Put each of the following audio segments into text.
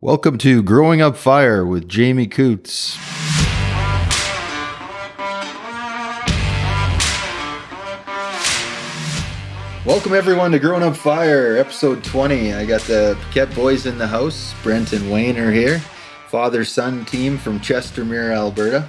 Welcome to Growing Up Fire with Jamie Coots. Welcome everyone to Growing Up Fire, episode 20. I got the Paquette boys in the house. Brent and Wayne are here. Father son team from Chestermere, Alberta.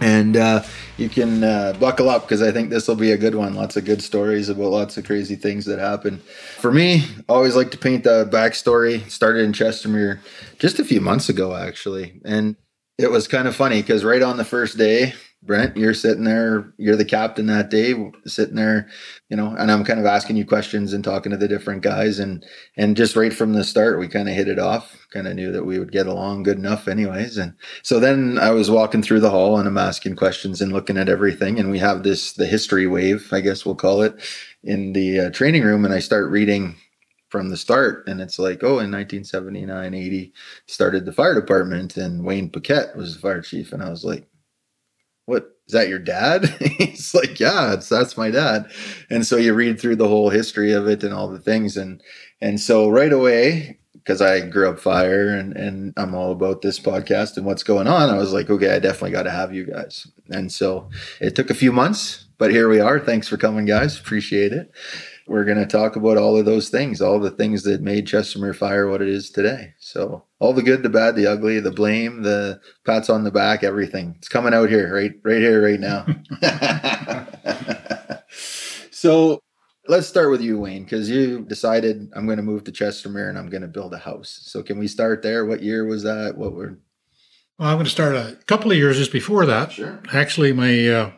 And uh, you can uh, buckle up because I think this will be a good one. Lots of good stories about lots of crazy things that happen. For me, always like to paint the backstory. Started in Chestermere just a few months ago, actually. And it was kind of funny because right on the first day, Brent, you're sitting there, you're the captain that day, sitting there, you know, and I'm kind of asking you questions and talking to the different guys and and just right from the start we kind of hit it off. Kind of knew that we would get along good enough anyways. And so then I was walking through the hall and I'm asking questions and looking at everything and we have this the history wave, I guess we'll call it, in the uh, training room and I start reading from the start and it's like oh in 1979 80 started the fire department and wayne paquette was the fire chief and i was like what is that your dad? He's like yeah it's that's my dad. And so you read through the whole history of it and all the things. And and so right away because i grew up fire and and i'm all about this podcast and what's going on i was like okay i definitely got to have you guys. And so it took a few months but here we are. Thanks for coming guys. Appreciate it we're going to talk about all of those things, all the things that made Chestermere Fire what it is today. So, all the good, the bad, the ugly, the blame, the pats on the back, everything. It's coming out here, right, right here, right now. so, let's start with you, Wayne, because you decided I'm going to move to Chestermere and I'm going to build a house. So, can we start there? What year was that? What were well, I'm going to start a couple of years just before that. Sure. Actually, my uh,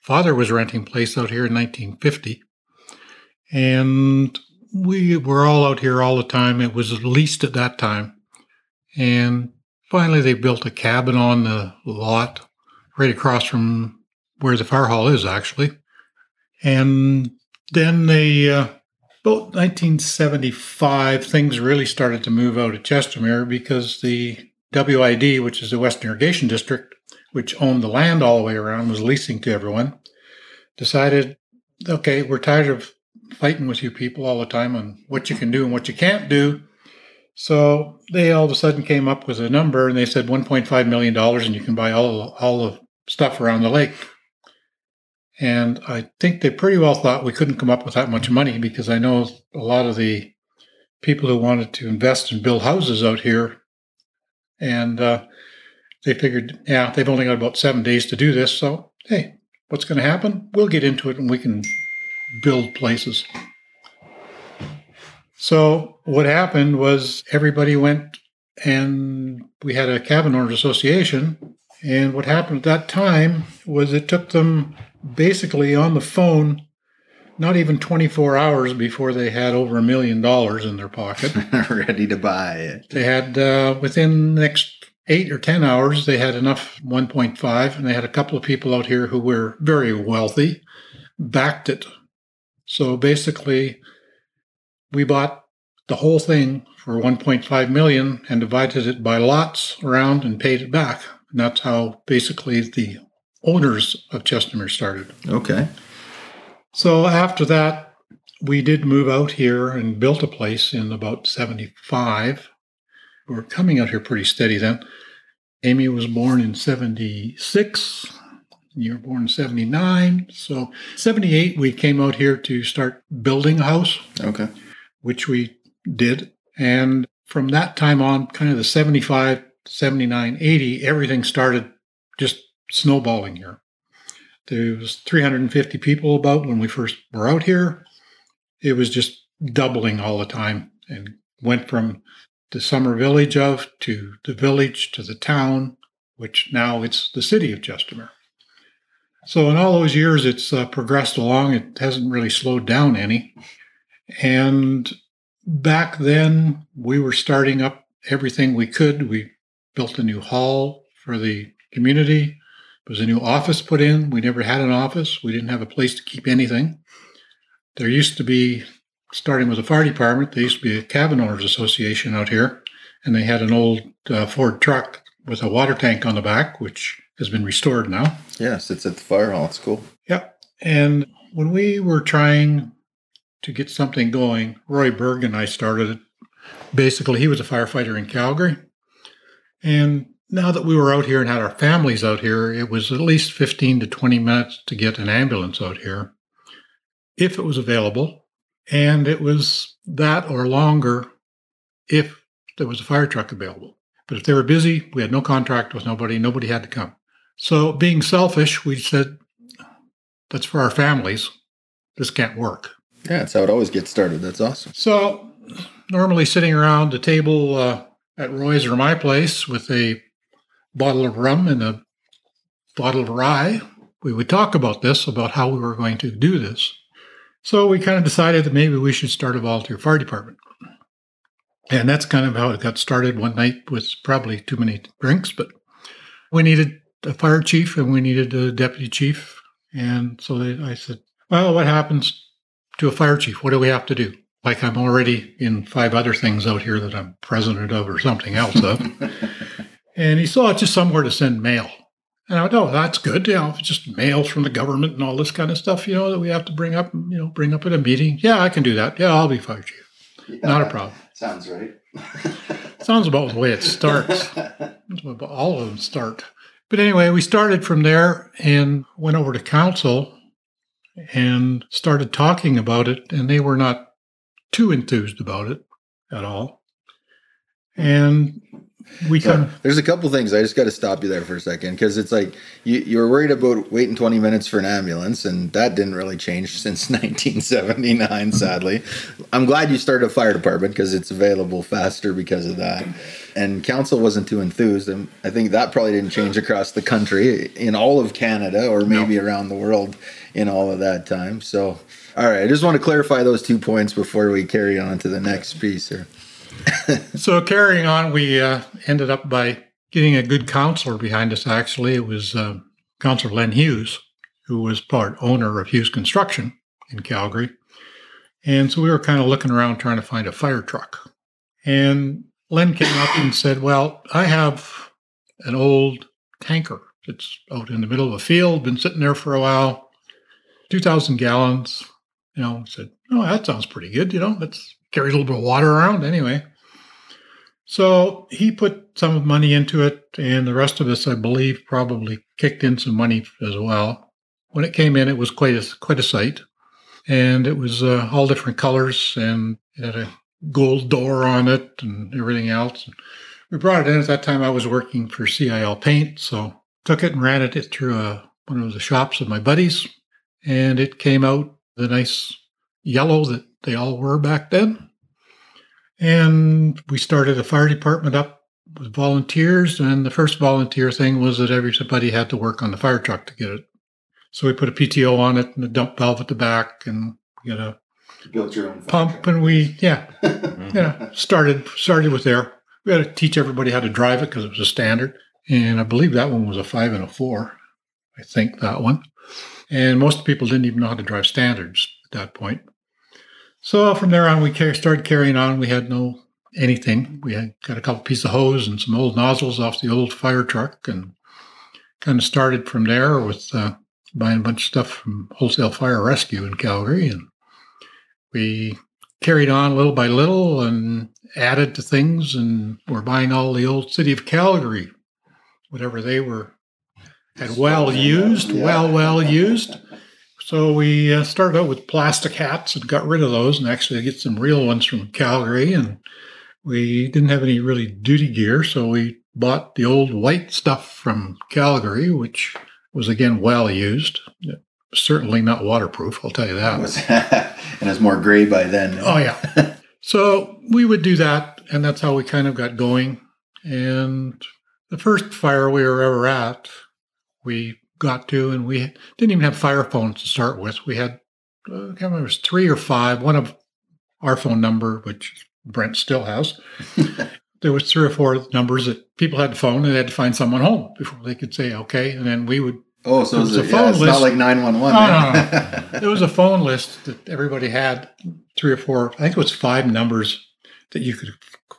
father was renting place out here in 1950 and we were all out here all the time. It was leased at that time. And finally, they built a cabin on the lot right across from where the fire hall is, actually. And then they, uh, about 1975, things really started to move out of Chestermere because the WID, which is the Western Irrigation District, which owned the land all the way around, was leasing to everyone, decided, okay, we're tired of fighting with you people all the time on what you can do and what you can't do. So they all of a sudden came up with a number and they said 1.5 million dollars and you can buy all all the stuff around the lake. And I think they pretty well thought we couldn't come up with that much money because I know a lot of the people who wanted to invest and build houses out here, and uh, they figured, yeah, they've only got about seven days to do this. So hey, what's going to happen? We'll get into it and we can build places. So what happened was everybody went and we had a cabin owners association. And what happened at that time was it took them basically on the phone not even 24 hours before they had over a million dollars in their pocket. Ready to buy it. They had, uh, within the next eight or 10 hours, they had enough 1.5, and they had a couple of people out here who were very wealthy, backed it so basically, we bought the whole thing for 1.5 million and divided it by lots around and paid it back. And that's how basically the owners of Chestermere started. Okay. So after that, we did move out here and built a place in about 75. We were coming out here pretty steady then. Amy was born in 76. You were born in 79. So 78, we came out here to start building a house. Okay. Which we did. And from that time on, kind of the 75, 79, 80, everything started just snowballing here. There was 350 people about when we first were out here. It was just doubling all the time and went from the summer village of to the village to the town, which now it's the city of Chestermere. So in all those years, it's uh, progressed along. It hasn't really slowed down any. And back then, we were starting up everything we could. We built a new hall for the community. There was a new office put in. We never had an office. We didn't have a place to keep anything. There used to be, starting with the fire department, there used to be a cabin owners association out here, and they had an old uh, Ford truck with a water tank on the back, which has been restored now. Yes, it's at the fire hall. It's cool. Yeah. And when we were trying to get something going, Roy Berg and I started it. basically, he was a firefighter in Calgary. And now that we were out here and had our families out here, it was at least 15 to 20 minutes to get an ambulance out here if it was available. And it was that or longer if there was a fire truck available. But if they were busy, we had no contract with nobody, nobody had to come. So, being selfish, we said, that's for our families. This can't work. Yeah, that's how it always gets started. That's awesome. So, normally sitting around the table uh, at Roy's or my place with a bottle of rum and a bottle of rye, we would talk about this, about how we were going to do this. So we kind of decided that maybe we should start a volunteer fire department. And that's kind of how it got started one night with probably too many drinks, but we needed a fire chief and we needed a deputy chief. And so they, I said, well, what happens to a fire chief? What do we have to do? Like I'm already in five other things out here that I'm president of or something else of. and he saw it's just somewhere to send mail. And I went, oh, that's good. You know, just mails from the government and all this kind of stuff, you know, that we have to bring up, you know, bring up at a meeting. Yeah, I can do that. Yeah, I'll be fire chief. Yeah, Not a problem. Sounds right. sounds about the way it starts. all of them start. But anyway, we started from there and went over to council and started talking about it. And they were not too enthused about it at all. And we can. There's a couple things. I just got to stop you there for a second because it's like you, you were worried about waiting 20 minutes for an ambulance, and that didn't really change since 1979, sadly. I'm glad you started a fire department because it's available faster because of that. And council wasn't too enthused, and I think that probably didn't change across the country in all of Canada or maybe no. around the world in all of that time. So, all right, I just want to clarify those two points before we carry on to the next piece here. so carrying on, we uh, ended up by getting a good counselor behind us. Actually, it was uh, Counselor Len Hughes, who was part owner of Hughes Construction in Calgary, and so we were kind of looking around trying to find a fire truck. And Len came up and said, "Well, I have an old tanker. It's out in the middle of a field, been sitting there for a while, two thousand gallons." You know, said, "Oh, that sounds pretty good. You know, that's carries a little bit of water around anyway. So he put some money into it, and the rest of us, I believe, probably kicked in some money as well. When it came in, it was quite a quite a sight, and it was uh, all different colors, and it had a gold door on it and everything else. we brought it in at that time. I was working for CIL Paint, so took it and ran it through a, uh, one of the shops of my buddies, and it came out the nice yellow that they all were back then. And we started a fire department up with volunteers. And the first volunteer thing was that everybody had to work on the fire truck to get it. So we put a PTO on it and a dump valve at the back and we got a built your own pump and we yeah yeah started started with there. We had to teach everybody how to drive it because it was a standard. And I believe that one was a five and a four. I think that one. And most people didn't even know how to drive standards at that point. So from there on, we started carrying on. We had no anything. We had got a couple pieces of hose and some old nozzles off the old fire truck, and kind of started from there with uh, buying a bunch of stuff from Wholesale Fire Rescue in Calgary, and we carried on little by little and added to things, and we're buying all the old City of Calgary, whatever they were had well used, well well used. So we uh, started out with plastic hats and got rid of those and actually get some real ones from Calgary. And we didn't have any really duty gear, so we bought the old white stuff from Calgary, which was again well used. Certainly not waterproof, I'll tell you that. It was, and it's more gray by then. Oh yeah. so we would do that, and that's how we kind of got going. And the first fire we were ever at, we got to, and we didn't even have fire phones to start with. We had, uh, I can't remember, it was three or five. One of our phone number, which Brent still has, there was three or four numbers that people had to phone and they had to find someone home before they could say okay, and then we would. Oh, so it was a, phone yeah, it's list. not like nine one one. No, no, There was a phone list that everybody had three or four. I think it was five numbers that you could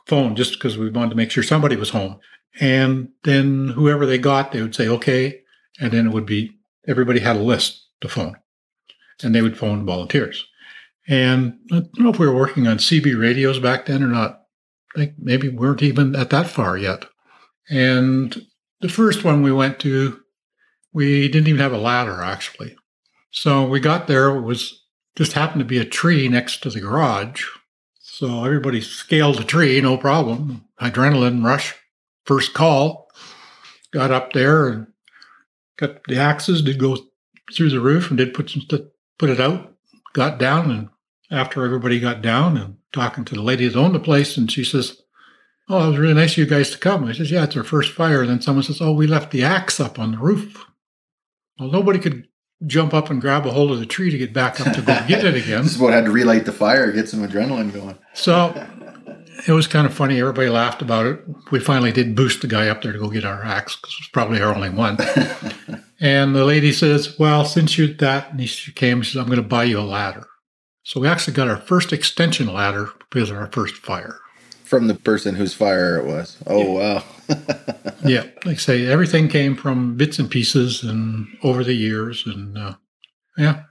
phone just because we wanted to make sure somebody was home. And then whoever they got, they would say, okay, and then it would be everybody had a list to phone, and they would phone volunteers. And I don't know if we were working on CB radios back then or not. I think maybe weren't even at that far yet. And the first one we went to, we didn't even have a ladder actually. So we got there, it was just happened to be a tree next to the garage. So everybody scaled the tree, no problem. Adrenaline rush, first call. Got up there and got the axes, did go through the roof and did put some put it out. Got down and after everybody got down and talking to the lady that owned the place, and she says, Oh, it was really nice of you guys to come. I says, Yeah, it's our first fire. And then someone says, Oh, we left the axe up on the roof. Well, nobody could jump up and grab a hold of the tree to get back up to go get it again. this is what had to relight the fire, get some adrenaline going. So it was kind of funny. Everybody laughed about it. We finally did boost the guy up there to go get our axe because it was probably our only one. and the lady says, Well, since you did that, and she came, she says, I'm going to buy you a ladder. So we actually got our first extension ladder because of our first fire. From the person whose fire it was. Oh, yeah. wow. yeah. Like I say, everything came from bits and pieces and over the years. And uh, yeah,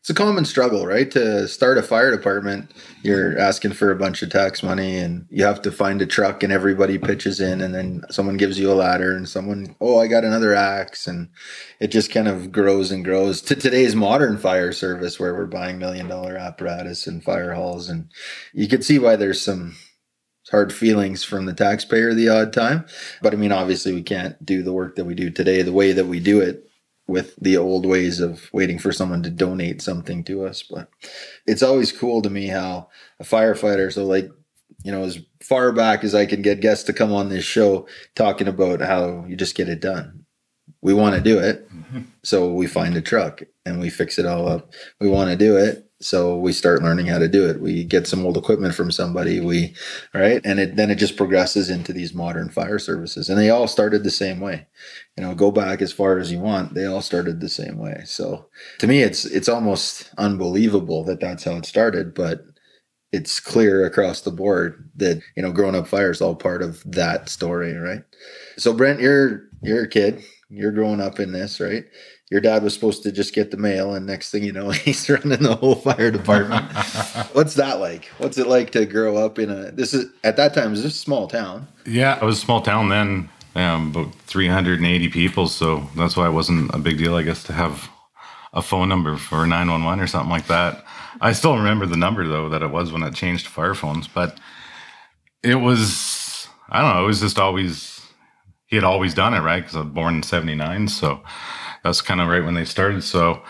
it's a common struggle, right? To start a fire department, you're asking for a bunch of tax money and you have to find a truck and everybody pitches in and then someone gives you a ladder and someone, oh, I got another axe. And it just kind of grows and grows to today's modern fire service where we're buying million dollar apparatus and fire halls. And you can see why there's some hard feelings from the taxpayer the odd time. But I mean, obviously, we can't do the work that we do today the way that we do it with the old ways of waiting for someone to donate something to us. But it's always cool to me how a firefighter, so like, you know, as far back as I can get guests to come on this show talking about how you just get it done. We want to do it. Mm-hmm. So we find a truck and we fix it all up. We want to do it. So we start learning how to do it. We get some old equipment from somebody. We, right, and it then it just progresses into these modern fire services, and they all started the same way. You know, go back as far as you want. They all started the same way. So to me, it's it's almost unbelievable that that's how it started, but it's clear across the board that you know growing up fire is all part of that story right so brent you're you're a kid you're growing up in this right your dad was supposed to just get the mail and next thing you know he's running the whole fire department. What's that like? What's it like to grow up in a this is at that time it was this a small town. Yeah it was a small town then um, about 380 people so that's why it wasn't a big deal i guess to have a phone number for 911 or something like that. I still remember the number though that it was when it changed to fire phones but it was i don't know it was just always he had always done it right? Because i was born in 79 so that's kind of right when they started. So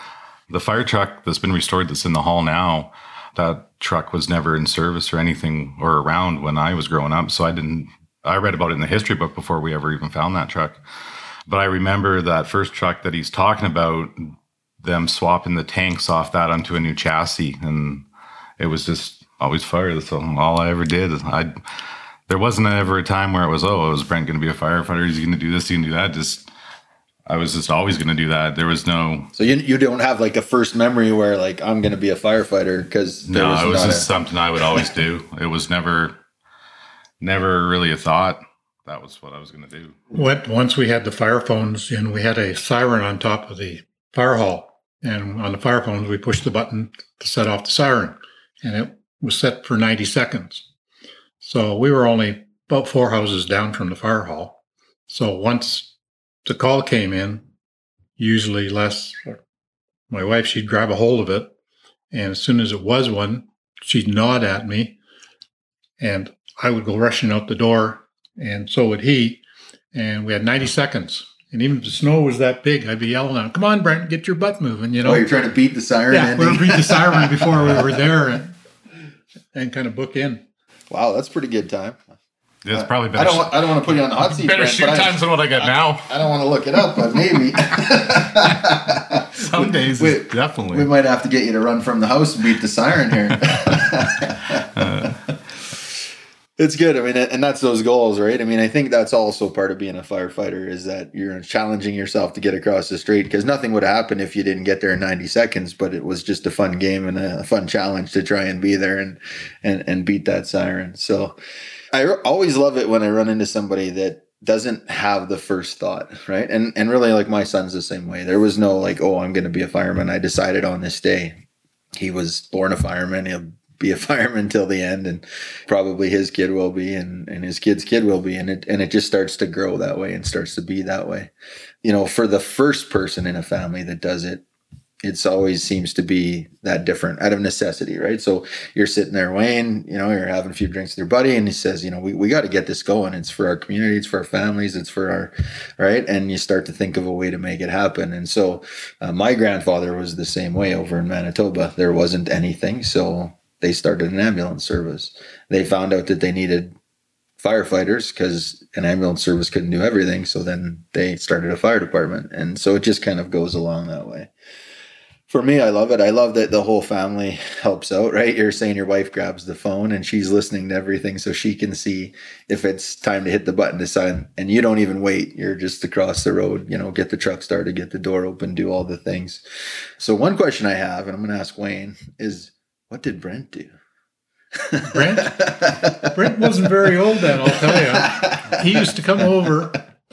the fire truck that's been restored that's in the hall now, that truck was never in service or anything or around when I was growing up. So I didn't, I read about it in the history book before we ever even found that truck. But I remember that first truck that he's talking about, them swapping the tanks off that onto a new chassis. And it was just always fire. That's all I ever did. I, there wasn't ever a time where it was, oh, was Brent going to be a firefighter? He's going to do this, he's going to do that. Just I was just always going to do that. There was no. So you you don't have like a first memory where like I'm going to be a firefighter because no, was it was just a... something I would always do. It was never, never really a thought. That was what I was going to do. What once we had the fire phones and we had a siren on top of the fire hall, and on the fire phones we pushed the button to set off the siren, and it was set for 90 seconds. So we were only about four houses down from the fire hall. So once the call came in, usually less. My wife, she'd grab a hold of it, and as soon as it was one, she'd nod at me, and I would go rushing out the door, and so would he. And we had 90 seconds. And even if the snow was that big, I'd be yelling out, "Come on, Brent, get your butt moving!" You oh, know. Oh, you're trying to beat the siren. Yeah, we were beat the siren before we were there, and, and kind of book in. Wow, that's pretty good time. It's uh, probably better. I don't. I don't want to put you on the hot seat. Better Brent, shoot times I, than what I got I, now. I don't want to look it up, but maybe. Some days, we, definitely. We might have to get you to run from the house and beat the siren here. uh, it's good. I mean, and that's those goals, right? I mean, I think that's also part of being a firefighter is that you're challenging yourself to get across the street because nothing would happen if you didn't get there in 90 seconds. But it was just a fun game and a fun challenge to try and be there and and and beat that siren. So I always love it when I run into somebody that doesn't have the first thought, right? And and really like my son's the same way. There was no like, oh, I'm going to be a fireman. I decided on this day. He was born a fireman. He'll be a fireman till the end and probably his kid will be and, and his kid's kid will be and it and it just starts to grow that way and starts to be that way you know for the first person in a family that does it it's always seems to be that different out of necessity right so you're sitting there wayne you know you're having a few drinks with your buddy and he says you know we, we got to get this going it's for our community it's for our families it's for our right and you start to think of a way to make it happen and so uh, my grandfather was the same way over in manitoba there wasn't anything so they started an ambulance service. They found out that they needed firefighters because an ambulance service couldn't do everything. So then they started a fire department. And so it just kind of goes along that way. For me, I love it. I love that the whole family helps out, right? You're saying your wife grabs the phone and she's listening to everything so she can see if it's time to hit the button to sign. And you don't even wait. You're just across the road, you know, get the truck started, get the door open, do all the things. So, one question I have, and I'm going to ask Wayne, is what did Brent do? Brent? Brent wasn't very old then, I'll tell you. He used to come over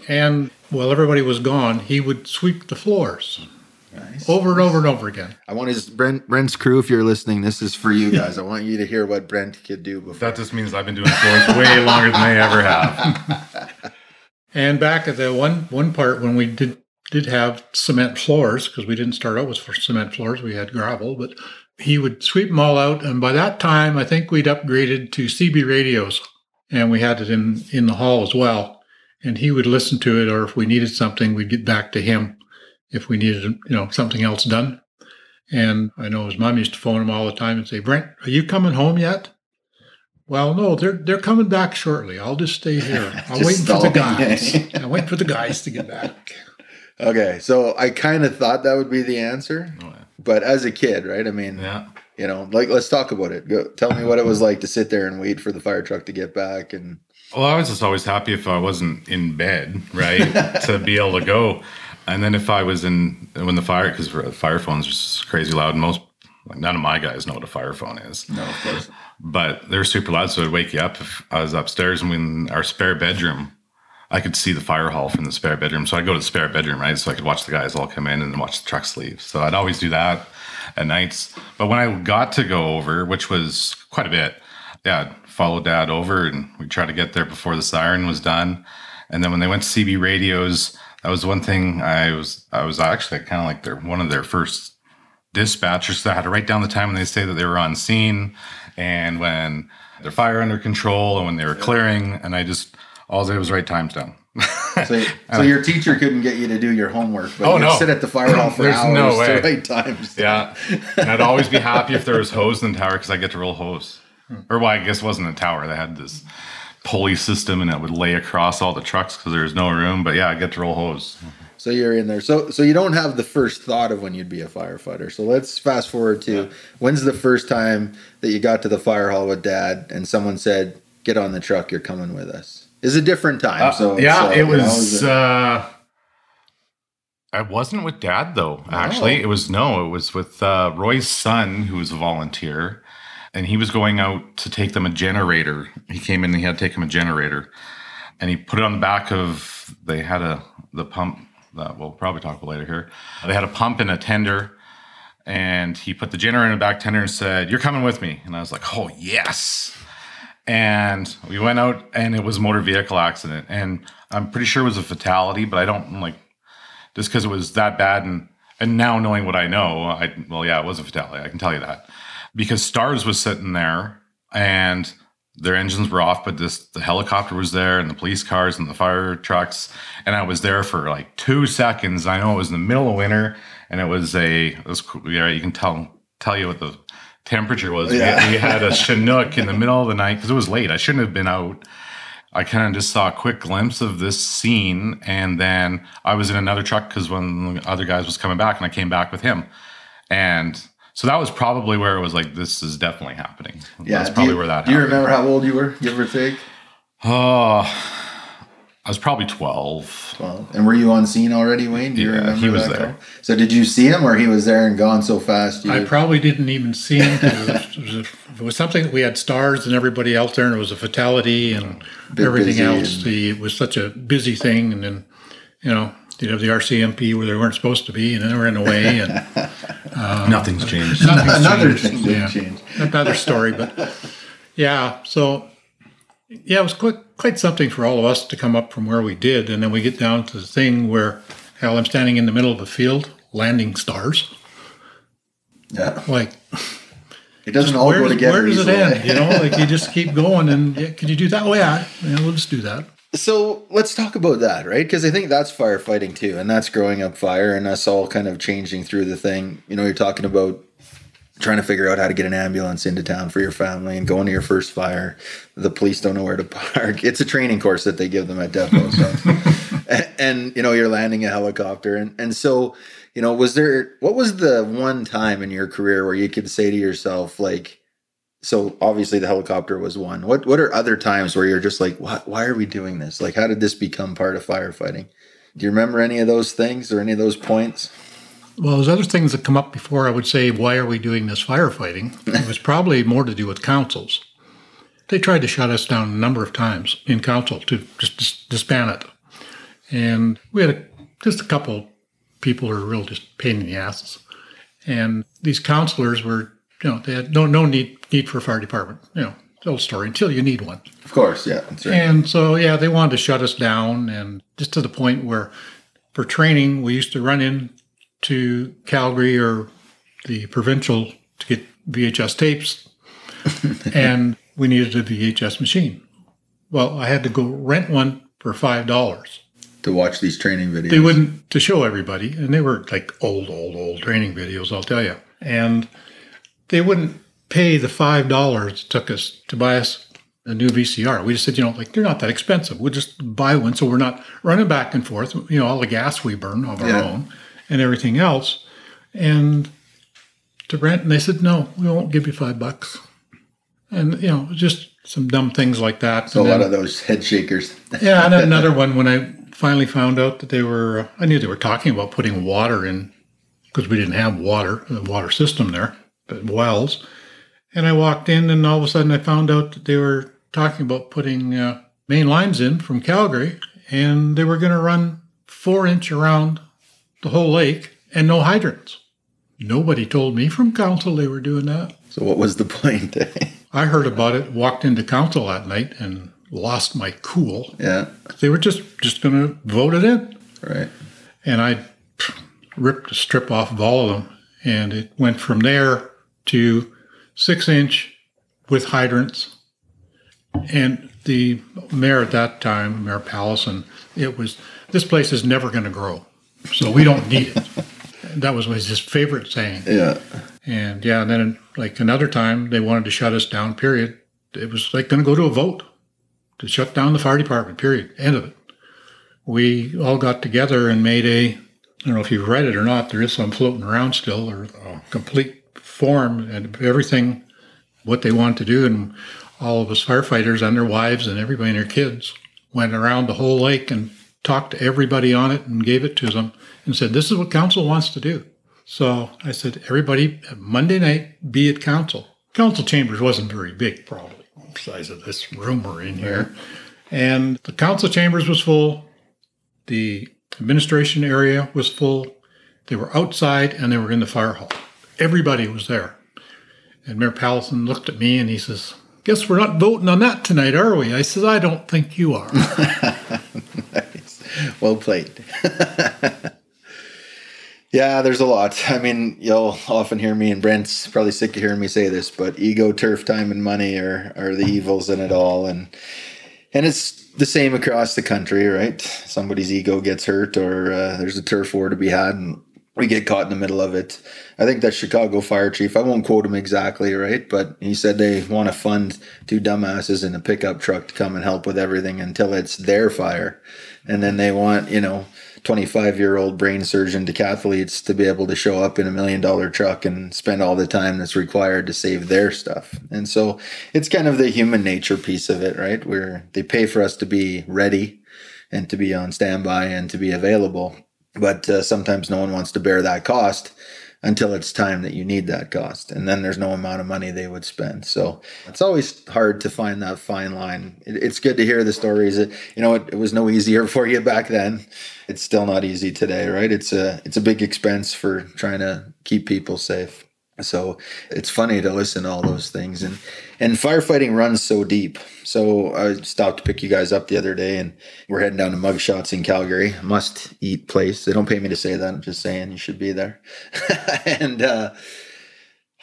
and while everybody was gone, he would sweep the floors. Nice. Over and over and over again. I want his Brent Brent's crew. If you're listening, this is for you guys. I want you to hear what Brent could do. Before. That just means I've been doing floors way longer than they ever have. and back at the one one part when we did did have cement floors because we didn't start out with cement floors, we had gravel, but he would sweep them all out. And by that time, I think we'd upgraded to CB radios and we had it in, in the hall as well. And he would listen to it, or if we needed something, we'd get back to him if we needed, you know, something else done. And I know his mom used to phone him all the time and say, Brent, are you coming home yet? Well, no, they're they're coming back shortly. I'll just stay here. I'm waiting for the guys. I'm waiting for the guys to get back. Okay, so I kind of thought that would be the answer. Oh, but as a kid, right? I mean, yeah. You know, like let's talk about it. Go tell me what it was like to sit there and wait for the fire truck to get back and well, I was just always happy if I wasn't in bed, right, to be able to go. And then if I was in when the fire, because fire phones are crazy loud, and most like none of my guys know what a fire phone is. No, of course. But they're super loud, so it'd wake you up if I was upstairs and in our spare bedroom. I could see the fire hall from the spare bedroom, so I'd go to the spare bedroom, right, so I could watch the guys all come in and watch the trucks leave. So I'd always do that at nights. But when I got to go over, which was quite a bit, yeah, I'd follow dad over and we tried to get there before the siren was done. And then when they went to CB radios, that was one thing I was I was actually kind of like their one of their first dispatchers. So I had to write down the time when they say that they were on scene and when their fire under control and when they were clearing. And I just all I did was write times down. so, so your teacher couldn't get you to do your homework, but oh, no. sit at the fire hall for There's hours no way. to write times. Yeah, and I'd always be happy if there was hose in the tower because I get to roll hose. Hmm. Or well, I guess it wasn't a tower. They had this pulley system, and it would lay across all the trucks because there was no room. But yeah, I get to roll hose. So you're in there. So so you don't have the first thought of when you'd be a firefighter. So let's fast forward to yeah. when's the first time that you got to the fire hall with dad and someone said, "Get on the truck, you're coming with us." It's a different time. Uh, so yeah, so, it was. Know, uh, I wasn't with Dad though. Actually, oh. it was no. It was with uh, Roy's son, who was a volunteer, and he was going out to take them a generator. He came in and he had to take him a generator, and he put it on the back of. They had a the pump that we'll probably talk about later here. They had a pump and a tender, and he put the generator in the back tender and said, "You're coming with me." And I was like, "Oh yes." and we went out and it was a motor vehicle accident and i'm pretty sure it was a fatality but i don't like just because it was that bad and and now knowing what i know i well yeah it was a fatality i can tell you that because STARS was sitting there and their engines were off but this the helicopter was there and the police cars and the fire trucks and i was there for like two seconds i know it was in the middle of winter and it was a it was yeah you can tell tell you what the temperature was. Yeah. We, we had a Chinook in the middle of the night because it was late. I shouldn't have been out. I kind of just saw a quick glimpse of this scene, and then I was in another truck because one of the other guys was coming back, and I came back with him, and so that was probably where it was like, this is definitely happening. Yeah, that's probably you, where that. Do happened. you remember how old you were, give or take? Oh, I was probably 12. 12. And were you on scene already, Wayne? Do you yeah, remember he was there. Call? So did you see him or he was there and gone so fast? I probably didn't even see him. it, was, it, was something that we had STARS and everybody else there and it was a fatality and everything else. And... The, it was such a busy thing. And then, you know, You'd have the RCMP where they weren't supposed to be, and then they were in the way, and um, Nothing's changed. nothing's Another changed. thing Yeah. changed. another story, but yeah. So yeah, it was quite quite something for all of us to come up from where we did, and then we get down to the thing where hell, I'm standing in the middle of a field, landing STARS. Yeah. Like It doesn't all where, go does, together. where does it end? You know, like you just keep going, and yeah, could you do that? Oh yeah, yeah, we'll just do that. So let's talk about that, right? Because I think that's firefighting too, and that's growing up fire, and us all kind of changing through the thing. You know, you're talking about trying to figure out how to get an ambulance into town for your family and going to your first fire. The police don't know where to park. It's a training course that they give them at depot. So, and, and you know, you're landing a helicopter, and and so you know, was there what was the one time in your career where you could say to yourself like so obviously the helicopter was one. What what are other times where you're just like, why, why are we doing this? Like, how did this become part of firefighting? Do you remember any of those things or any of those points? Well, there's other things that come up before I would say, why are we doing this firefighting? It was probably more to do with councils. They tried to shut us down a number of times in council to just dis- disband it. And we had a, just a couple people who were real just pain in the asses. And these counselors were, you know, they had no, no need, need for a fire department, you know, old story until you need one. Of course, yeah, right. And so, yeah, they wanted to shut us down, and just to the point where, for training, we used to run in to Calgary or the provincial to get VHS tapes, and we needed a VHS machine. Well, I had to go rent one for five dollars. to watch these training videos. They wouldn't to show everybody, and they were like old, old, old training videos. I'll tell you, and they wouldn't pay the five dollars it took us to buy us a new VCR. We just said, you know, like they're not that expensive. We'll just buy one, so we're not running back and forth. You know, all the gas we burn of our Yeah. own and everything else, and to rent. And they said, no, we won't give you five bucks. And you know, just some dumb things like that. So a And lot of those head shakers. yeah, and another one when I finally found out that they were, I knew they were talking about putting water in because we didn't have water, the water system there, wells. And I walked in, and all of a sudden I found out that they were talking about putting uh, main lines in from Calgary, and they were going to run four inch around the whole lake and no hydrants. Nobody told me from council they were doing that. So what was the point? I heard about it, walked into council that night, and lost my cool. yeah, They were just just going to vote it in, right. and I ripped a strip off of all of them, and it went from there to six inch with hydrants. And the mayor at that time, Mayor Pallison, it was this place is never going to grow, so we don't need it. that was his favorite saying. Yeah, And yeah, and then like another time they wanted to shut us down, period. It was like going to go to a vote to shut down the fire department, period. End of it. We all got together and made a, I don't know if you've read it or not, there is some floating around still, or a complete form and everything, what they want to do. And all of us firefighters and their wives and everybody and their kids went around the whole lake and talked to everybody on it and gave it to them and said, this is what council wants to do. So I said, everybody, Monday night, be at council. Council chambers wasn't very big, probably the size of this room we're in here. And the council chambers was full. The administration area was full. They were outside and they were in the fire hall. Everybody was there. And Mayor Pallison looked at me and he says, Guess we're not voting on that tonight, are we? I says, I don't think you are. well played. yeah, there's a lot. I mean, you'll often hear me and Brent's probably sick of hearing me say this, but ego, turf, time, and money are are the evils in it all, and and it's the same across the country, right? Somebody's ego gets hurt, or uh, there's a turf war to be had, and we get caught in the middle of it. I think that Chicago fire chief, I won't quote him exactly, right? But he said they want to fund two dumbasses in a pickup truck to come and help with everything until it's their fire. And then they want, you know, 25 year old brain surgeon decathletes to be able to show up in a million dollar truck and spend all the time that's required to save their stuff. And so it's kind of the human nature piece of it, right? Where they pay for us to be ready and to be on standby and to be available. But uh, sometimes no one wants to bear that cost until it's time that you need that cost. And then there's no amount of money they would spend. So it's always hard to find that fine line. It, it's good to hear the stories that, you know, it, it was no easier for you back then. It's still not easy today, right? It's a, it's a big expense for trying to keep people safe. So it's funny to listen to all those things and and firefighting runs so deep. So I stopped to pick you guys up the other day and we're heading down to Mugshots in Calgary. Must eat place. They don't pay me to say that. I'm just saying you should be there. and uh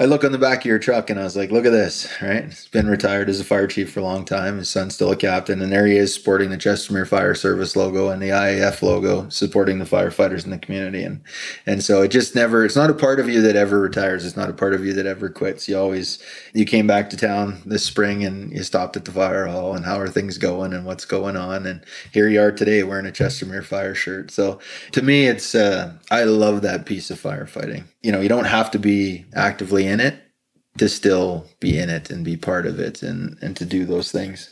I look on the back of your truck and I was like, look at this, right? He's been retired as a fire chief for a long time. His son's still a captain. And there he is sporting the Chestermere Fire Service logo and the IAF logo, supporting the firefighters in the community. And and so it just never, it's not a part of you that ever retires. It's not a part of you that ever quits. You always, you came back to town this spring and you stopped at the fire hall and how are things going and what's going on. And here you are today wearing a Chestermere Fire shirt. So to me, it's, uh, I love that piece of firefighting. You know, you don't have to be actively in it to still be in it and be part of it and and to do those things.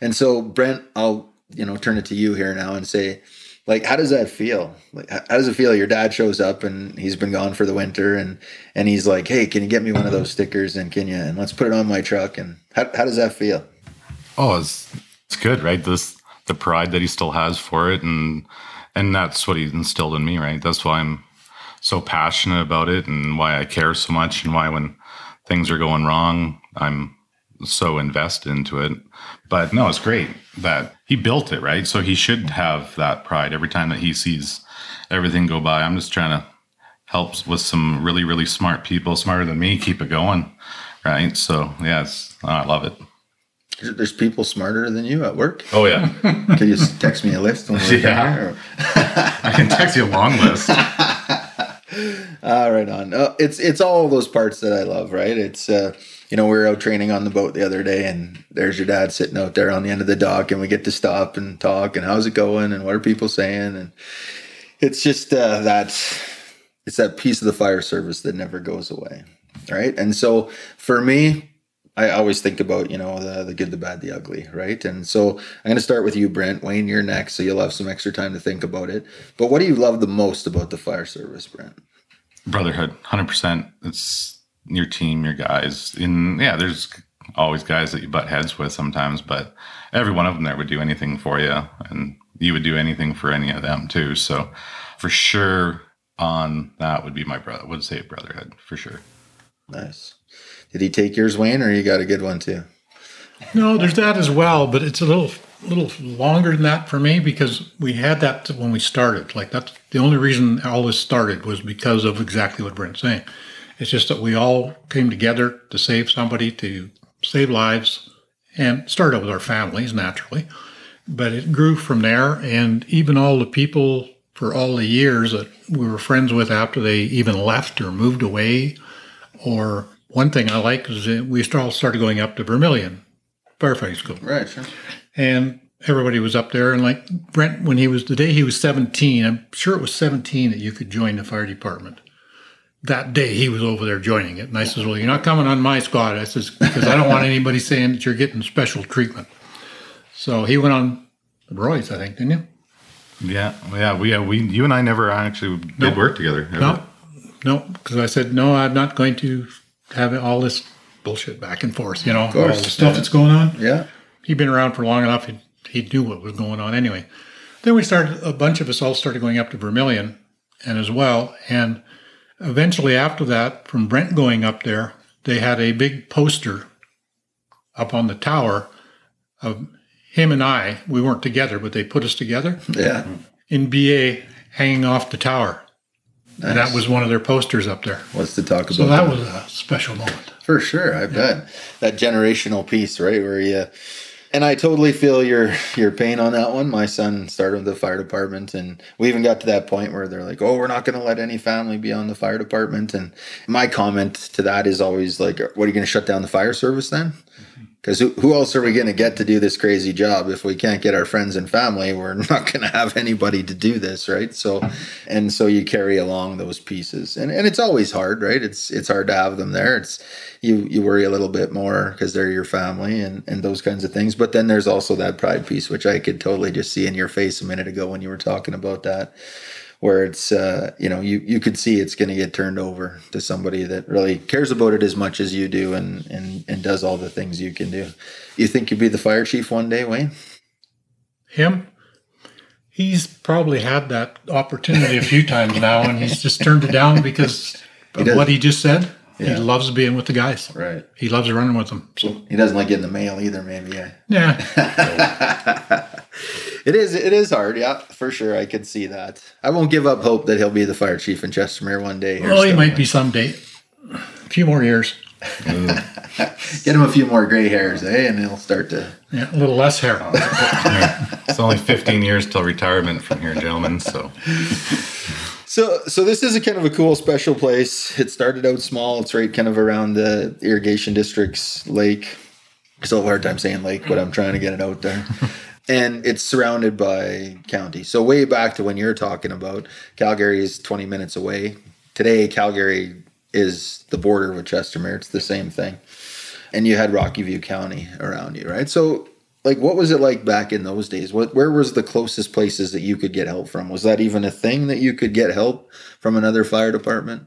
And so Brent, I'll you know turn it to you here now and say like how does that feel? Like how does it feel? Your dad shows up and he's been gone for the winter and and he's like hey can you get me one of those stickers and can you and let's put it on my truck? And how, how does that feel? Oh it's it's good right? This the pride that he still has for it and and that's what he instilled in me right? That's why i'm so passionate about it and why i care so much and why when things are going wrong, I'm so invested into it. But no, it's great that he built it, right? So he should have that pride every time that he sees everything go by. I'm just trying to help with some really, really smart people, smarter than me, keep it going, right? So yeah, oh, I love it. There's people smarter than you at work. Oh yeah. can you text me a list? yeah. I can text you a long list. ah, right on. Uh, it's it's all those parts that I love, right? It's uh, you know, we were out training on the boat the other day, and there's your dad sitting out there on the end of the dock, and we get to stop and talk, and how's it going, and what are people saying, and it's just uh, that it's that piece of the fire service that never goes away, right? And so for me, I always think about, you know, the, the good, the bad, the ugly, right? And so I'm going to start with you, Brent. Wayne, you're next, so you'll have some extra time to think about it. But what do you love the most about the fire service, Brent? brotherhood 100% it's your team your guys and yeah there's always guys that you butt heads with sometimes but every one of them there would do anything for you and you would do anything for any of them too so for sure on that would be my brother would say brotherhood for sure nice did he take yours wayne or you got a good one too no there's that as well but it's a little little longer than that for me because we had that when we started. Like that's the only reason all this started was because of exactly what Brent's saying. It's just that we all came together to save somebody, to save lives, and started with our families naturally. But it grew from there, and even all the people for all the years that we were friends with after they even left or moved away. Or one thing I like is we all started going up to Vermilion firefighting school. Right, sure and everybody was up there. And like Brent, when he was the day he was 17, I'm sure it was 17 that you could join the fire department. That day he was over there joining it. And I says, Well, you're not coming on my squad. I says, Because I don't want anybody saying that you're getting special treatment. So he went on the Roy's, I think, didn't you? Yeah. Yeah. We, yeah, we, you and I never actually did nope. work together. Ever. No, no. Because I said, No, I'm not going to have all this bullshit back and forth, you know, all the stuff yeah. that's going on. Yeah he'd been around for long enough. He, he knew what was going on anyway. Then we started, a bunch of us all started going up to Vermilion and as well. And eventually after that, from Brent going up there, they had a big poster up on the tower of him and I. We weren't together, but they put us together. Yeah. In BA hanging off the tower. Nice. And that was one of their posters up there. What's to talk about? So that, that was a special moment. For sure, I yeah. bet. That generational piece, right? Where you and I totally feel your your pain on that one. My son started with the fire department, and we even got to that point where they're like, "Oh, we're not going to let any family be on the fire department." And my comment to that is always like, "What are you going to shut down the fire service then?" Mm-hmm. Because who, who else are we going to get to do this crazy job if we can't get our friends and family? We're not going to have anybody to do this, right? So, and so you carry along those pieces, and and it's always hard, right? It's it's hard to have them there. It's you you worry a little bit more because they're your family and and those kinds of things. But then there's also that pride piece, which I could totally just see in your face a minute ago when you were talking about that. Where it's uh, you know you you could see it's going to get turned over to somebody that really cares about it as much as you do and and and does all the things you can do. You think you'd be the fire chief one day, Wayne? Him? He's probably had that opportunity a few times now, and he's just turned it down because of what he just said. Yeah. He loves being with the guys. Right. He loves running with them. So He doesn't like getting the mail either, maybe. Yeah. yeah, it is. It is hard. Yeah, for sure. I could see that. I won't give up hope that he'll be the fire chief in Chestermere one day. well, he might be someday. A few more years. Get him a few more gray hairs, eh, and he'll start to. Yeah, a little less hair. It's only 15 years till retirement from here, gentlemen. So So, so this is a kind of a cool special place. It started out small. It's right kind of around the irrigation district's lake. I still have a hard time saying lake, but I'm trying to get it out there. And it's surrounded by county. So way back to when you're talking about Calgary is 20 minutes away. Today, Calgary is the border with Chestermere. It's the same thing. And you had Rocky View County around you, right? So like what was it like back in those days what where was the closest places that you could get help from was that even a thing that you could get help from another fire department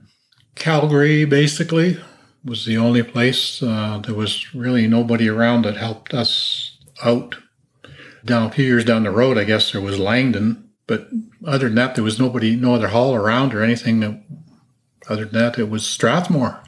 Calgary basically was the only place. Uh, there was really nobody around that helped us out. Down a few years down the road, I guess there was Langdon, but other than that, there was nobody, no other hall around or anything. That other than that, it was Strathmore,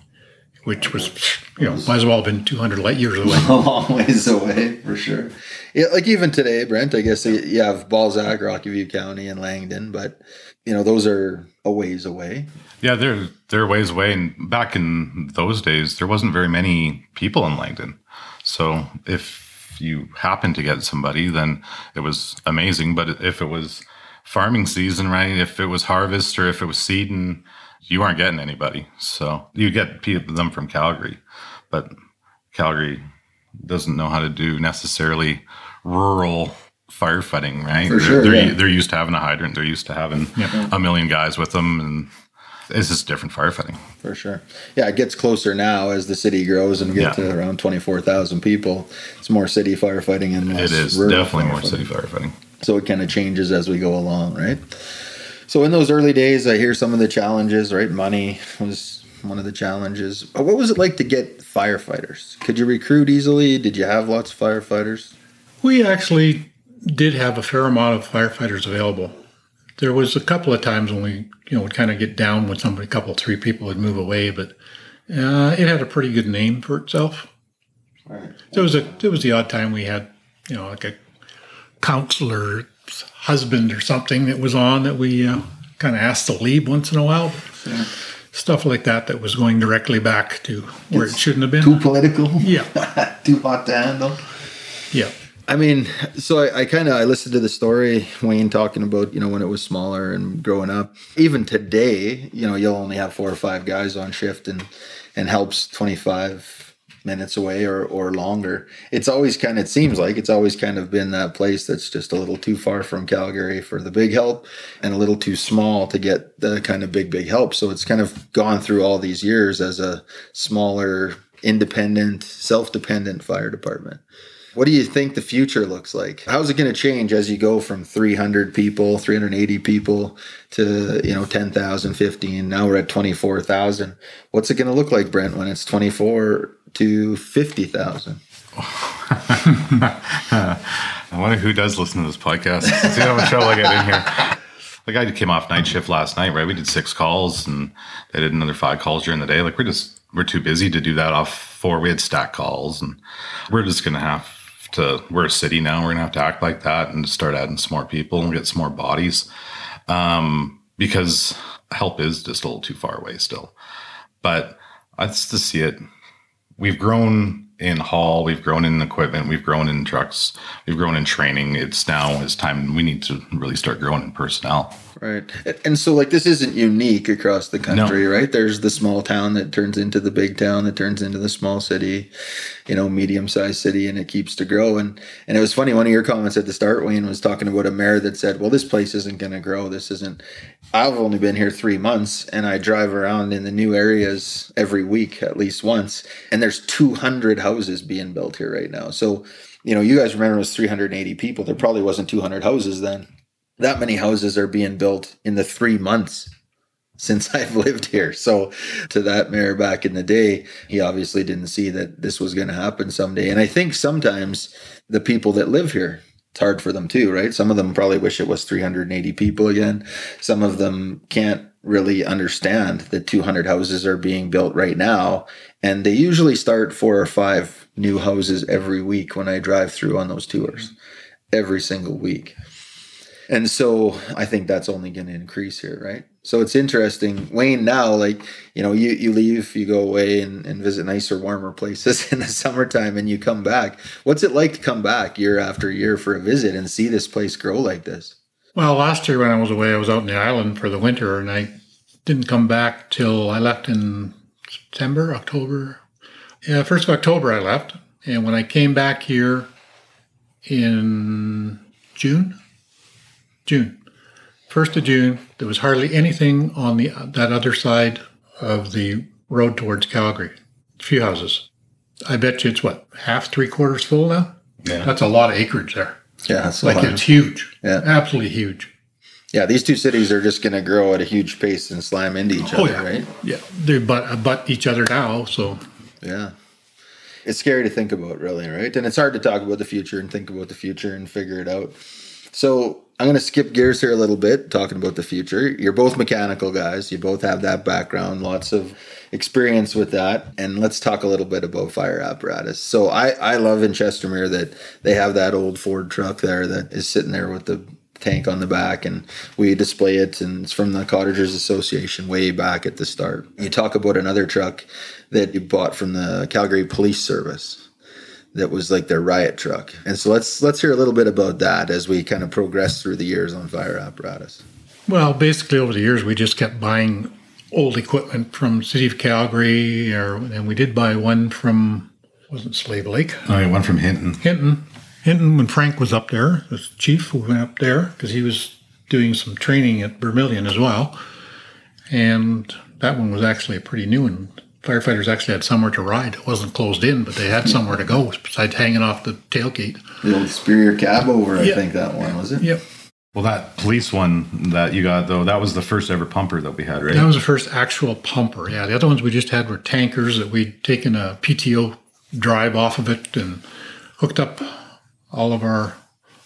which was you know might as well have been 200 light years away. a long ways away for sure yeah like even today brent i guess you have balzac rocky view county and langdon but you know those are a ways away yeah, they're they're ways away. And back in those days, there wasn't very many people in Langdon. So if you happen to get somebody, then it was amazing. But if it was farming season, right? If it was harvest or if it was seeding, you aren't getting anybody. So you get people them from Calgary, but Calgary doesn't know how to do necessarily rural firefighting, right? For they're, sure, they're, yeah. they're used to having a hydrant. They're used to having a million guys with them, and it's just different firefighting. for sure. Yeah it gets closer now as the city grows and we get Yeah. to around 24000 people. It's more city firefighting and less It is rural definitely more city firefighting. so it kind of changes as we go along right? So in those early days i hear some of the challenges right? Money was one of the challenges. What was it like to get firefighters? Could you recruit easily? Did you have lots of firefighters? We actually did have a fair amount of firefighters available. There was a couple of times when we, you know, would kind of get down when somebody, a couple, three people would move away, but uh, it had a pretty good name for itself. right There was a, there was the odd time we had, you know, like a councilor's husband or something that was on that we uh, kind of asked to leave once in a while. Stuff like that that was going directly back to where it shouldn't have been. too political Yeah, too hot to handle yeah. I mean, so I, I kind of I listened to the story Wayne talking about you know when it was smaller and growing up. Even today, you know, you'll only have four or five guys on shift and and helps twenty five minutes away or or longer. It's always kind of it seems like it's always kind of been that place that's just a little too far from Calgary for the big help and a little too small to get the kind of big big help. So it's kind of gone through all these years as a smaller, independent, self dependent fire department. What do you think the future looks like? How's it going to change as you go from 300 people, 380 people to, you know, 10,000, 15, now we're at 24,000. What's it going to look like, Brent, when it's 24 to 50,000? I wonder who does listen to this podcast. See how much trouble I get in here. The guy came off night shift last night, right? We did six calls and they did another five calls during the day. Like we're just we're too busy to do that off four. We had stack calls and we're just gonna have to we're a city now, we're gonna have to act like that and start adding some more people and get some more bodies. Um, because help is just a little too far away still. But just to see it we've grown in hall, we've grown in equipment, we've grown in trucks, we've grown in training. It's now it's time we need to really start growing in personnel. Right. And so, like, this isn't unique across the country, right? There's the small town that turns into the big town that turns into the small city, you know, medium sized city, and it keeps to grow. And and it was funny, one of your comments at the start, Wayne, was talking about a mayor that said, well, this place isn't going to grow. This isn't. I've only been here three months, and I drive around in the new areas every week at least once, and there's 200 houses being built here right now. So, you know, you guys remember it was 380 people. There probably wasn't 200 houses then that many houses are being built in the three months since I've lived here. So, to that mayor back in the day, he obviously didn't see that this was going to happen someday. And I think sometimes the people that live here, it's hard for them too, right? Some of them probably wish it was 380 people again. Some of them can't really understand that 200 houses are being built right now. And they usually start four or five new houses every week when I drive through on those tours, every single week. And so I think that's only going to increase here, right? So it's interesting. Wayne, now, like, you know, you, you leave, you go away and, and visit nicer, warmer places in the summertime and you come back. What's it like to come back year after year for a visit and see this place grow like this? Well, last year when I was away, I was out in the island for the winter and I didn't come back till I left in September, October. Yeah, first of October I left. And when I came back here in June, June, first of June, there was hardly anything on the that other side of the road towards Calgary. A few houses. I bet you it's what half, three quarters full now. Yeah. That's a lot of acreage there. Yeah, it's Like it's huge. Yeah. absolutely huge. yeah. These two cities are just going to grow at a huge pace and slam into each Oh other, yeah, right? yeah. They butt uh, butt each other now. So Yeah. It's scary to think about, really, right? And it's hard to talk about the future and think about the future and figure it out. So I'm going to skip gears here a little bit, talking about the future. You're both mechanical guys. You both have that background, lots of experience with that. And let's talk a little bit about fire apparatus. So I, I love in Chestermere that they have that old Ford truck there that is sitting there with the tank on the back and we display it and it's from the cottagers association way back at the start you talk about another truck that you bought from the calgary police service that was like their riot truck and so let's let's hear a little bit about that as we kind of progress through the years on fire apparatus Well, basically over the years, we just kept buying old equipment from City of Calgary, or and we did buy one from wasn't Slave Lake, Oh, yeah, one from Hinton. Hinton. Hinton, when Frank was up there, as chief, we went up there because he was doing some training at Vermilion as well, and that one was actually a pretty new one. Firefighters actually had somewhere to ride. It wasn't closed in, but they had somewhere to go besides hanging off the tailgate. the old superior cab over i Yeah. think that one was it Yep. Well, that police one that you got though, that was the first ever pumper that we had, right? That was the first actual pumper. Yeah, the other ones we just had were tankers that we'd taken a PTO drive off of it and hooked up all of our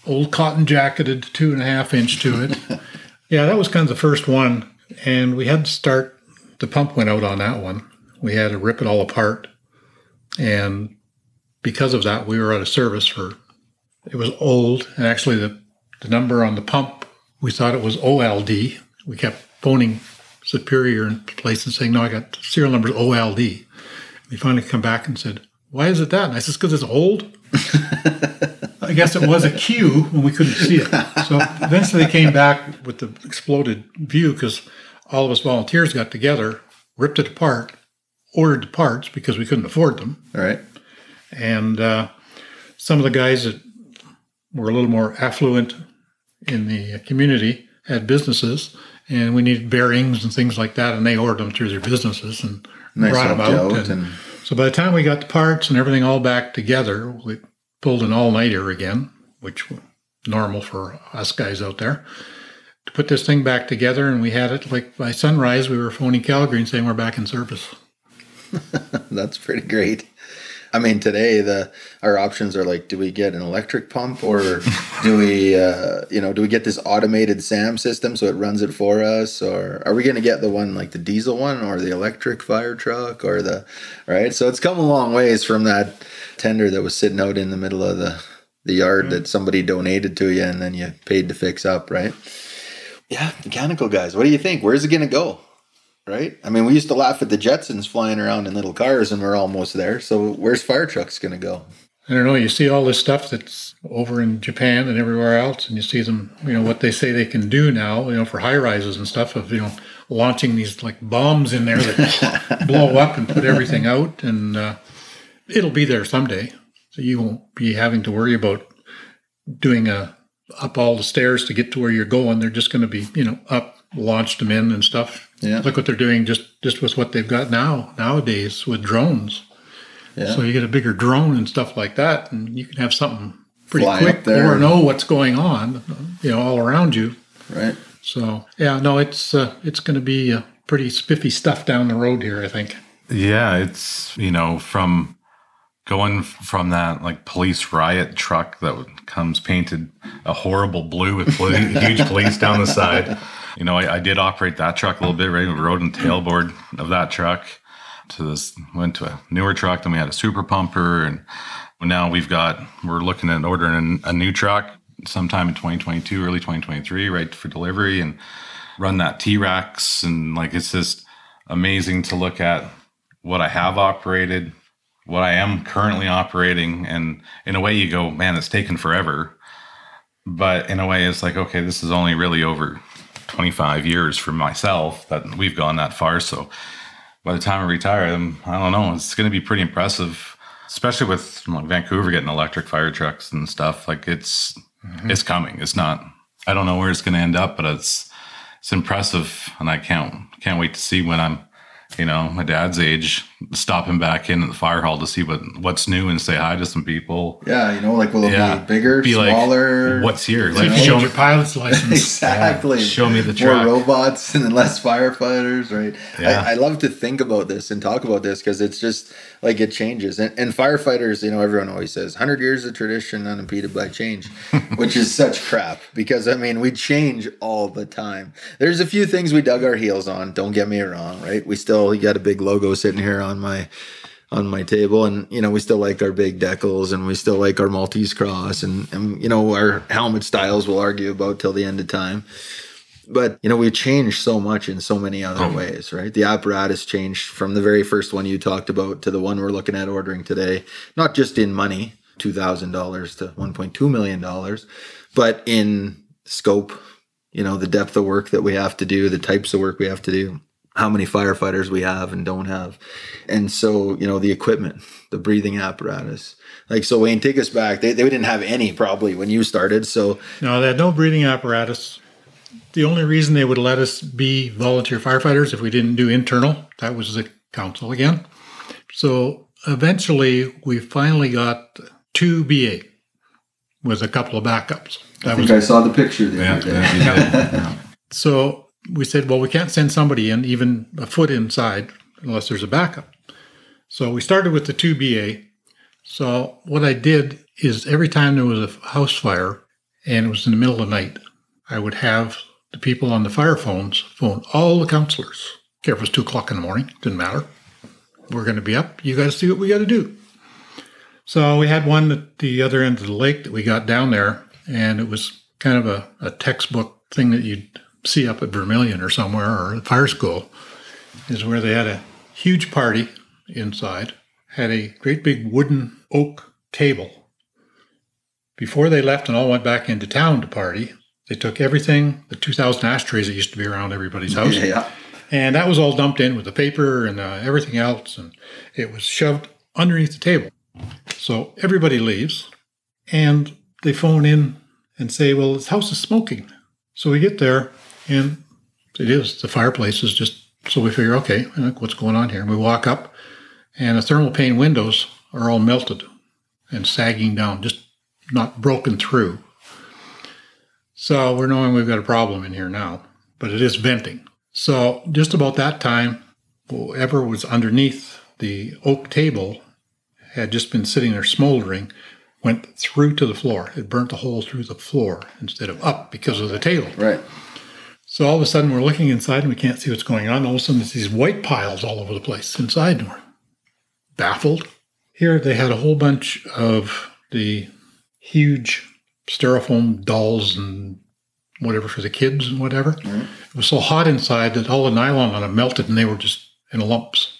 old cotton jacketed two and a half inch to it. yeah, that was kind of the first one, and we had to start. The pump went out on that one. We had to rip it all apart, and because of that, we were out of service for. It was old, and actually the the number on the pump we thought it was OLD. We kept phoning Superior in place and saying, "No, I got serial numbers OLD." And They finally come back and said, "Why is it that?" And I said, "Because it's old." I guess it was a Q when we couldn't see it. So eventually they came back with the exploded view because all of us volunteers got together, ripped it apart, ordered the parts because we couldn't afford them, all right and uh, some of the guys that were a little more affluent in the community had businesses, and we needed bearings and things like that, and they ordered them through their businesses and nice brought them out. out and, and so by the time we got the parts and everything all back together, we pulled an all-nighter again, which was normal for us guys out there. To put this thing back together, and we had it like by sunrise. We were phoning Calgary and saying we're back in service. That's pretty great. I mean, today the our options are like, do we get an electric pump or do we, uh, you know, do we get this automated SAM system so it runs it for us, or are we going to get the one like the diesel one or the electric fire truck or the right? So it's come a long ways from that tender that was sitting out in the middle of the the yard that somebody donated to you and then you paid to fix up, right? Yeah, mechanical guys, what do you think? Where's it going to go? Right? I mean, we used to laugh at the Jetsons flying around in little cars, and we're almost there. So where's fire trucks going to go? I don't know. You see all this stuff that's over in Japan and everywhere else, and you see them. You know what they say they can do now. You know for high rises and stuff of you know launching these like bombs in there that blow up and put everything out, and uh, it'll be there someday. So you won't be having to worry about doing a up all the stairs to get to where you're going. They're just going to be you know up, launched them in and stuff. Yeah. Look what they're doing just just with what they've got now nowadays with drones. Yeah. So you get a bigger drone and stuff like that, and you can have something pretty Fly quick there. or know what's going on, you know, all around you right? So yeah, no, it's uh, it's going to be uh, pretty spiffy stuff down the road here. I think. Yeah, it's you know from going from that like police riot truck that comes painted a horrible blue with huge police down the side. You know, I, I, did operate that truck a little bit, right? We rode in the tailboard of that truck to this, went to a newer truck. Then we had a super pumper. And now we've got, we're looking at ordering a, new truck sometime in 2022, early 2023, right for delivery and run that T Rex. And like, it's just amazing to look at what I have operated, what I am currently operating. And in a way, you go, man, it's taken forever. But in a way, it's like, okay, this is only really over 25 years for myself that we've gone that far. So by the time I retire, I don't know, it's going to be pretty impressive, especially with like, Vancouver getting electric fire trucks and stuff. Like it's, mm-hmm. it's coming. It's not, I don't know where it's going to end up, but it's, it's impressive. And I can't, can't wait to see when I'm you know, my dad's age, stopping back in at the fire hall to see what what's new and say hi to some people. Yeah, you know, like will it yeah. be bigger, be smaller? Like, what's here? Like, know? show me pilot's license. exactly. Yeah. Show me the truck. More robots and less firefighters, right? Yeah. I, I love to think about this and talk about this because it's just like it changes. And, and firefighters, you know, everyone always says 100 years of tradition unimpeded by change, which is such crap because I mean, we change all the time. There's a few things we dug our heels on. Don't get me wrong, right? We still got a big logo sitting here on my on my table. And you know we still like our big decals and we still like our maltese cross and, and you know our helmet styles we'll argue about till the end of time. But you know we've changed so much in so many other oh. ways right? The apparatus changed from the very first one you talked about to the one we're looking at ordering today not just in money $2000 to $1.2 million but in scope you know the depth of work that we have to do the types of work we have to do how many firefighters we have and don't have and so you know the equipment the breathing apparatus like so wayne take us back they, they didn't have any probably when you started so no they had no breathing apparatus the only reason they would let us be volunteer firefighters if we didn't do internal, that was the council again. So eventually we finally got two BA with a couple of backups. That I think was, I saw the picture the yeah, yeah. so we said, well, we can't send somebody in even a foot inside unless there's a backup. So we started with the two BA. So what I did is every time there was a house fire and it was in the middle of the night, I would have the people on the fire phones phone all the councilors. Care if it was two o'clock in the morning, didn't matter. We're going to be up. You got to see what we got to do. So we had one at the other end of the lake that we got down there, and it was kind of a, a textbook thing that you'd see up at Vermilion or somewhere or the fire school, is where they had a huge party inside, had a great big wooden oak table. Before they left and all went back into town to party, they took everything, the 2,000 ashtrays that used to be around everybody's house. Yeah. And that was all dumped in with the paper and uh, everything else. And it was shoved underneath the table. So everybody leaves and they phone in and say, well, this house is smoking. So we get there and it is. The fireplace is just, so we figure, okay, what's going on here? And we walk up and the thermal pane windows are all melted and sagging down, just not broken through. So we're knowing we've got a problem in here now, but it is venting. So just about that time, whatever was underneath the oak table had just been sitting there smoldering, went through to the floor. It burnt a hole through the floor instead of up because of the table. Right. So all of a sudden we're looking inside and we can't see what's going on. All of a sudden there's these white piles all over the place inside and we're baffled. Here they had a whole bunch of the huge styrofoam dolls and whatever for the kids and whatever. Mm-hmm. It was so hot inside that all the nylon on it melted and they were just in lumps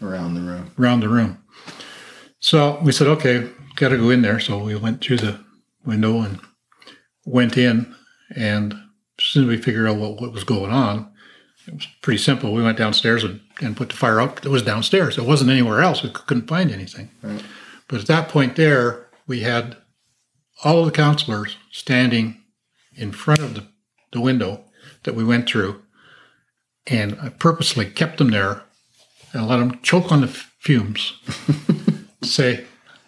around the room. Around the room. So we said, okay, got to go in there. So we went through the window and went in. And as soon as we figured out what, what was going on, it was pretty simple. We went downstairs and, and put the fire out. It was downstairs. It wasn't anywhere else. We couldn't find anything. Right. But at that point there, we had all of the councilors standing in front of the, the window that we went through. And I purposely kept them there and let them choke on the fumes. say,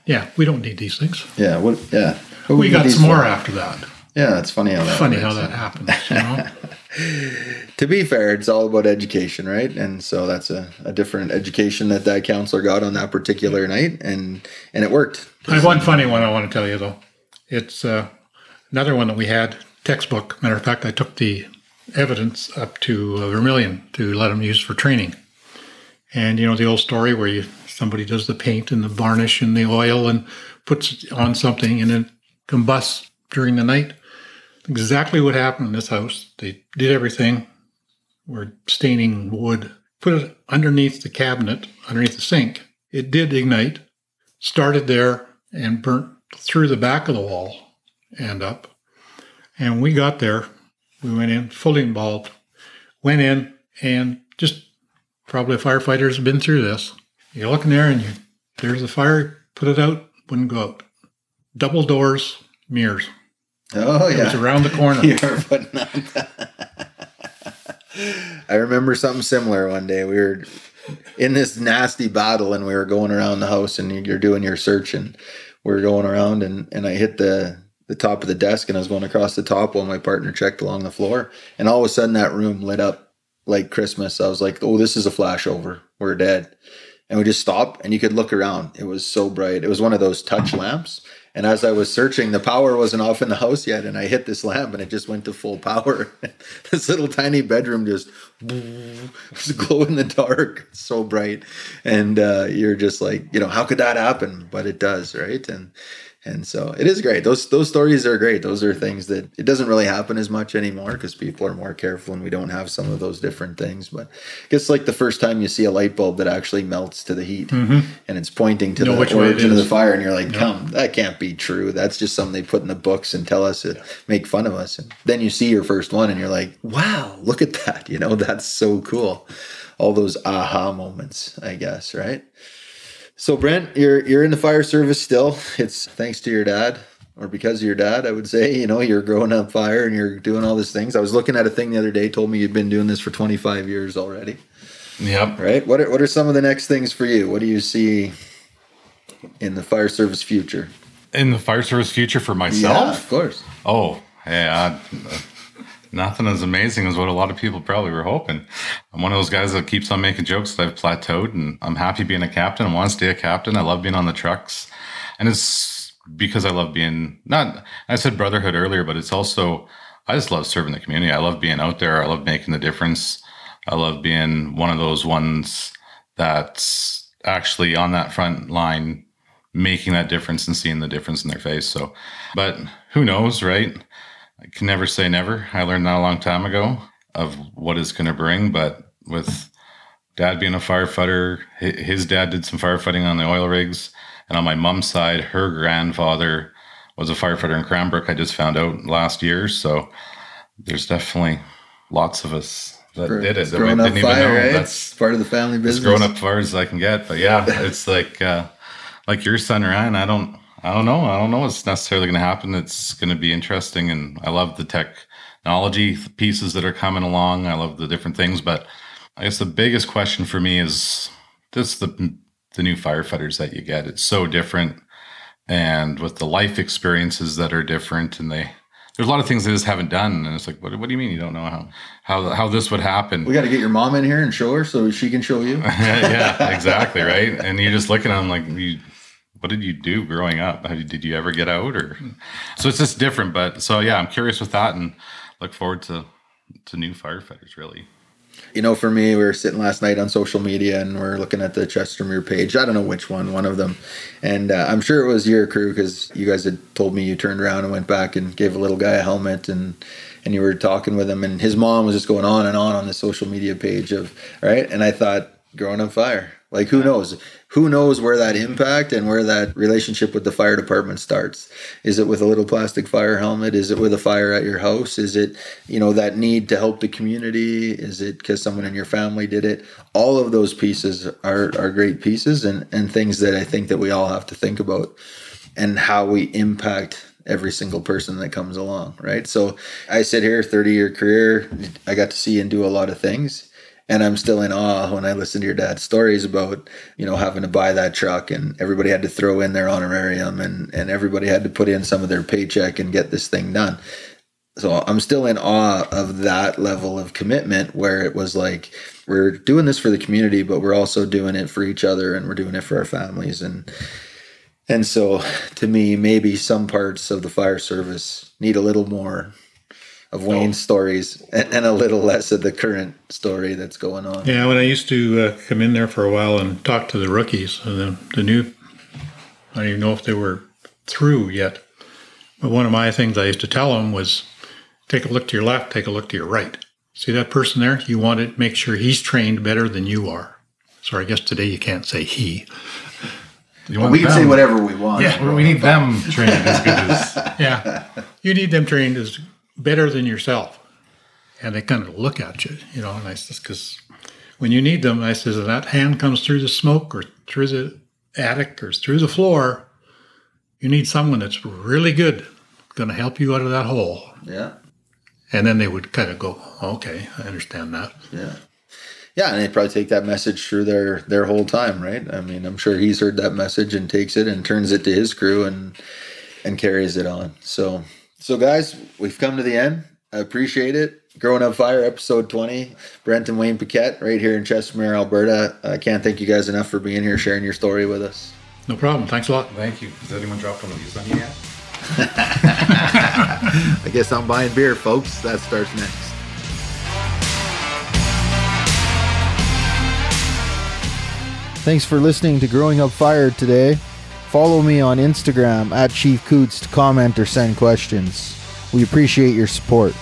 yeah, we don't need these things. Yeah. What? Yeah. we got some more after that. Yeah, it's funny how that Funny works. how that happens, you know. to be fair, it's all about education, right? And so that's a, a different education that that councilor got on that particular night, and and it worked. I have one funny one I want to tell you though. It's uh, another one that we had textbook. Matter of fact, I took the evidence up to uh, Vermilion to let them use for training. And you know the old story where you somebody does the paint and the varnish and the oil and puts it on something and it combusts during the night. Exactly what happened in this house. They did everything. We're staining wood. Put it underneath the cabinet, underneath the sink. It did ignite. Started there and burnt through the back of the wall and up. And we got there. We went in fully involved. Went in and just probably firefighters have been through this. You look in there and you, there's the fire. Put it out. Wouldn't go out. Double doors, mirrors. Oh It was yeah, around the corner. you were putting that. I remember something similar one day. We were in this nasty battle, and we were going around the house, and you're doing your search, and we're going around, and and I hit the the top of the desk, and I was going across the top while my partner checked along the floor, and all of a sudden that room lit up like Christmas. I was like, "Oh, this is a flashover. We're dead." And we just stopped, and you could look around. It was so bright. It was one of those touch lamps. And as I was searching, the power wasn't off in the house yet, and I hit this lamp, and it just went to full power. this little tiny bedroom just was glow in the dark, so bright, and uh, you're just like, you know, how could that happen? But it does, right? And and so it is great. Those those stories are great. Those are things that it doesn't really happen as much anymore because people are more careful and we don't have some of those different things. But I guess like the first time you see a light bulb that actually melts to the heat mm-hmm. and it's pointing to Know the which way it origin of the fire, and you're like, "Come, that can't be true. That's just something they put in the books and tell us to make fun of us." And then you see your first one, and you're like, "Wow, look at that! You know, that's so cool." All those aha moments, I guess, right? So Brent, you're you're in the fire service still. It's thanks to your dad, or because of your dad, I would say. You know, you're growing up fire and you're doing all these things. I was looking at a thing the other day. Told me you'd been doing this for 25 years already, Yep. right? What are what are some of the next things for you? What do you see in the fire service future? In the fire service future for Yeah, myself? of course. Oh, yeah. uh, Nothing as amazing as what a lot of people probably were hoping. I'm one of those guys that keeps on making jokes that I've plateaued and I'm happy being a captain. I want to stay a captain. I love being on the trucks. And it's because I love being not, I said brotherhood earlier, but it's also, I just love serving the community. I love being out there. I love making the difference. I love being one of those ones that's actually on that front line making that difference and seeing the difference in their face. So, but who knows, right? I can never say never. I learned that a long time ago of what it's going to bring. But with dad being a firefighter, his dad did some firefighting on the oil rigs. And on my mom's side, her grandfather was a firefighter in Cranbrook. I just found out last year. So there's definitely lots of us that did it that Growing didn't even fire, know. right? That's part of the family as business. grown up far as I can get. But yeah, it's like uh, like your son Ryan. I don't I don't know. I don't know what's necessarily going to happen. It's going to be interesting, and I love the technology pieces that are coming along. I love the different things, but I guess the biggest question for me is this: the the new firefighters that you get. It's so different, and with the life experiences that are different, and they. There's a lot of things they just haven't done, and it's like, what, what do you mean you don't know how how how this would happen? we got to get your mom in here and show her so she can show you. yeah, exactly, right. And you're just looking at them like, you, what did you do growing up? How, did you ever get out? Or so it's just different. But so yeah, I'm curious with that, and look forward to to new firefighters. Really, You know, for me, we were sitting last night on social media and we're looking at the Chestermere page. I don't know which one, one of them. And uh, I'm sure it was your crew because you guys had told me you turned around and went back and gave a little guy a helmet and and you were talking with him and his mom was just going on and on on the social media page of right and i thought growing on fire like who knows? Who knows where that impact and where that relationship with the fire department starts? Is it with a little plastic fire helmet? Is it with a fire at your house? Is it you know that need to help the community? Is it because someone in your family did it? All of those pieces are are great pieces and and things that i think that we all have to think about and how we impact every single person that comes along, right? So I sit here, 30 year career, I got to see and do a lot of things. And I'm still in awe when I listen to your dad's stories about, you know, having to buy that truck and everybody had to throw in their honorarium and, and everybody had to put in some of their paycheck and get this thing done. So I'm still in awe of that level of commitment where it was like, we're doing this for the community, but we're also doing it for each other and we're doing it for our families. And, and so to me, maybe some parts of the fire service need a little more of Wayne's stories and, and, a little less of the current story that's going on. Yeah, when I used to uh, come in there for a while and talk to the rookies, and the, the new, I don't even know if they were through yet. But one of my things I used to tell them was take a look to your left, take a look to your right. See that person there? You want to make sure he's trained better than you are. So I guess today you can't say he. we can them. say whatever we want. Yeah, we need them trained as good as. Yeah, you need them trained as better than yourself. And they kind of look at you, you know, and I says, because when you need them, I says, and that hand comes through the smoke or through the attic or through the floor, you need someone that's really good, going to help you out of that hole. Yeah. And then they would kind of go, okay, I understand that. Yeah. Yeah, and they'd probably take that message through their their whole time, right? I mean, I'm sure he's heard that message and takes it and turns it to his crew and and carries it on. So so, guys, we've come to the end. I appreciate it. Growing Up Fire, episode 20. Brent and Wayne Paquette, right here in Chestermere, Alberta. I can't thank you guys enough for being here, sharing your story with us. No problem. Thanks a lot. Thank you. Has anyone dropped one of these on you yet? I guess I'm buying beer, folks. That starts next. Thanks for listening to Growing Up Fire today. Follow me on Instagram at Chief Coots to comment or send questions. We appreciate your support.